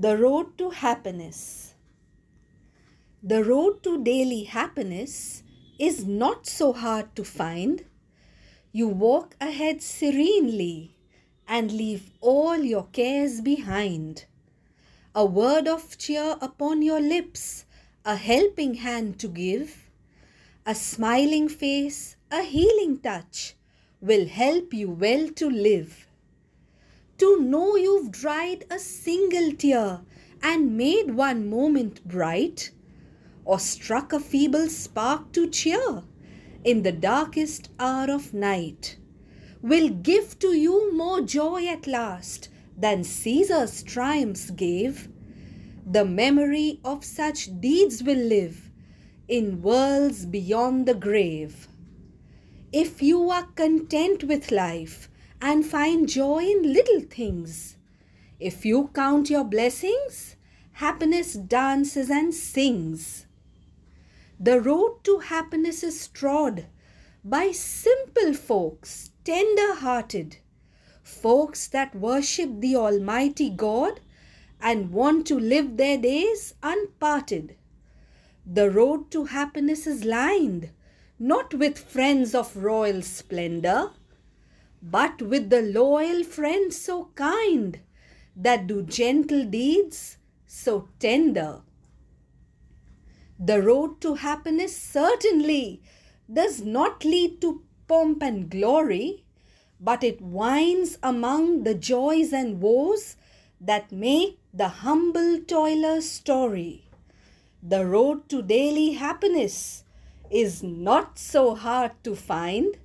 The road to happiness. The road to daily happiness is not so hard to find. You walk ahead serenely and leave all your cares behind. A word of cheer upon your lips, a helping hand to give, a smiling face, a healing touch will help you well to live. To know you've dried a single tear and made one moment bright, or struck a feeble spark to cheer in the darkest hour of night, will give to you more joy at last than Caesar's triumphs gave. The memory of such deeds will live in worlds beyond the grave. If you are content with life, and find joy in little things. If you count your blessings, happiness dances and sings. The road to happiness is trod by simple folks, tender hearted, folks that worship the Almighty God and want to live their days unparted. The road to happiness is lined not with friends of royal splendor but with the loyal friends so kind that do gentle deeds so tender. The road to happiness certainly does not lead to pomp and glory, but it winds among the joys and woes that make the humble toiler's story. The road to daily happiness is not so hard to find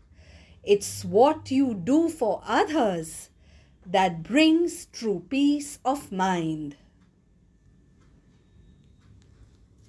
it's what you do for others that brings true peace of mind.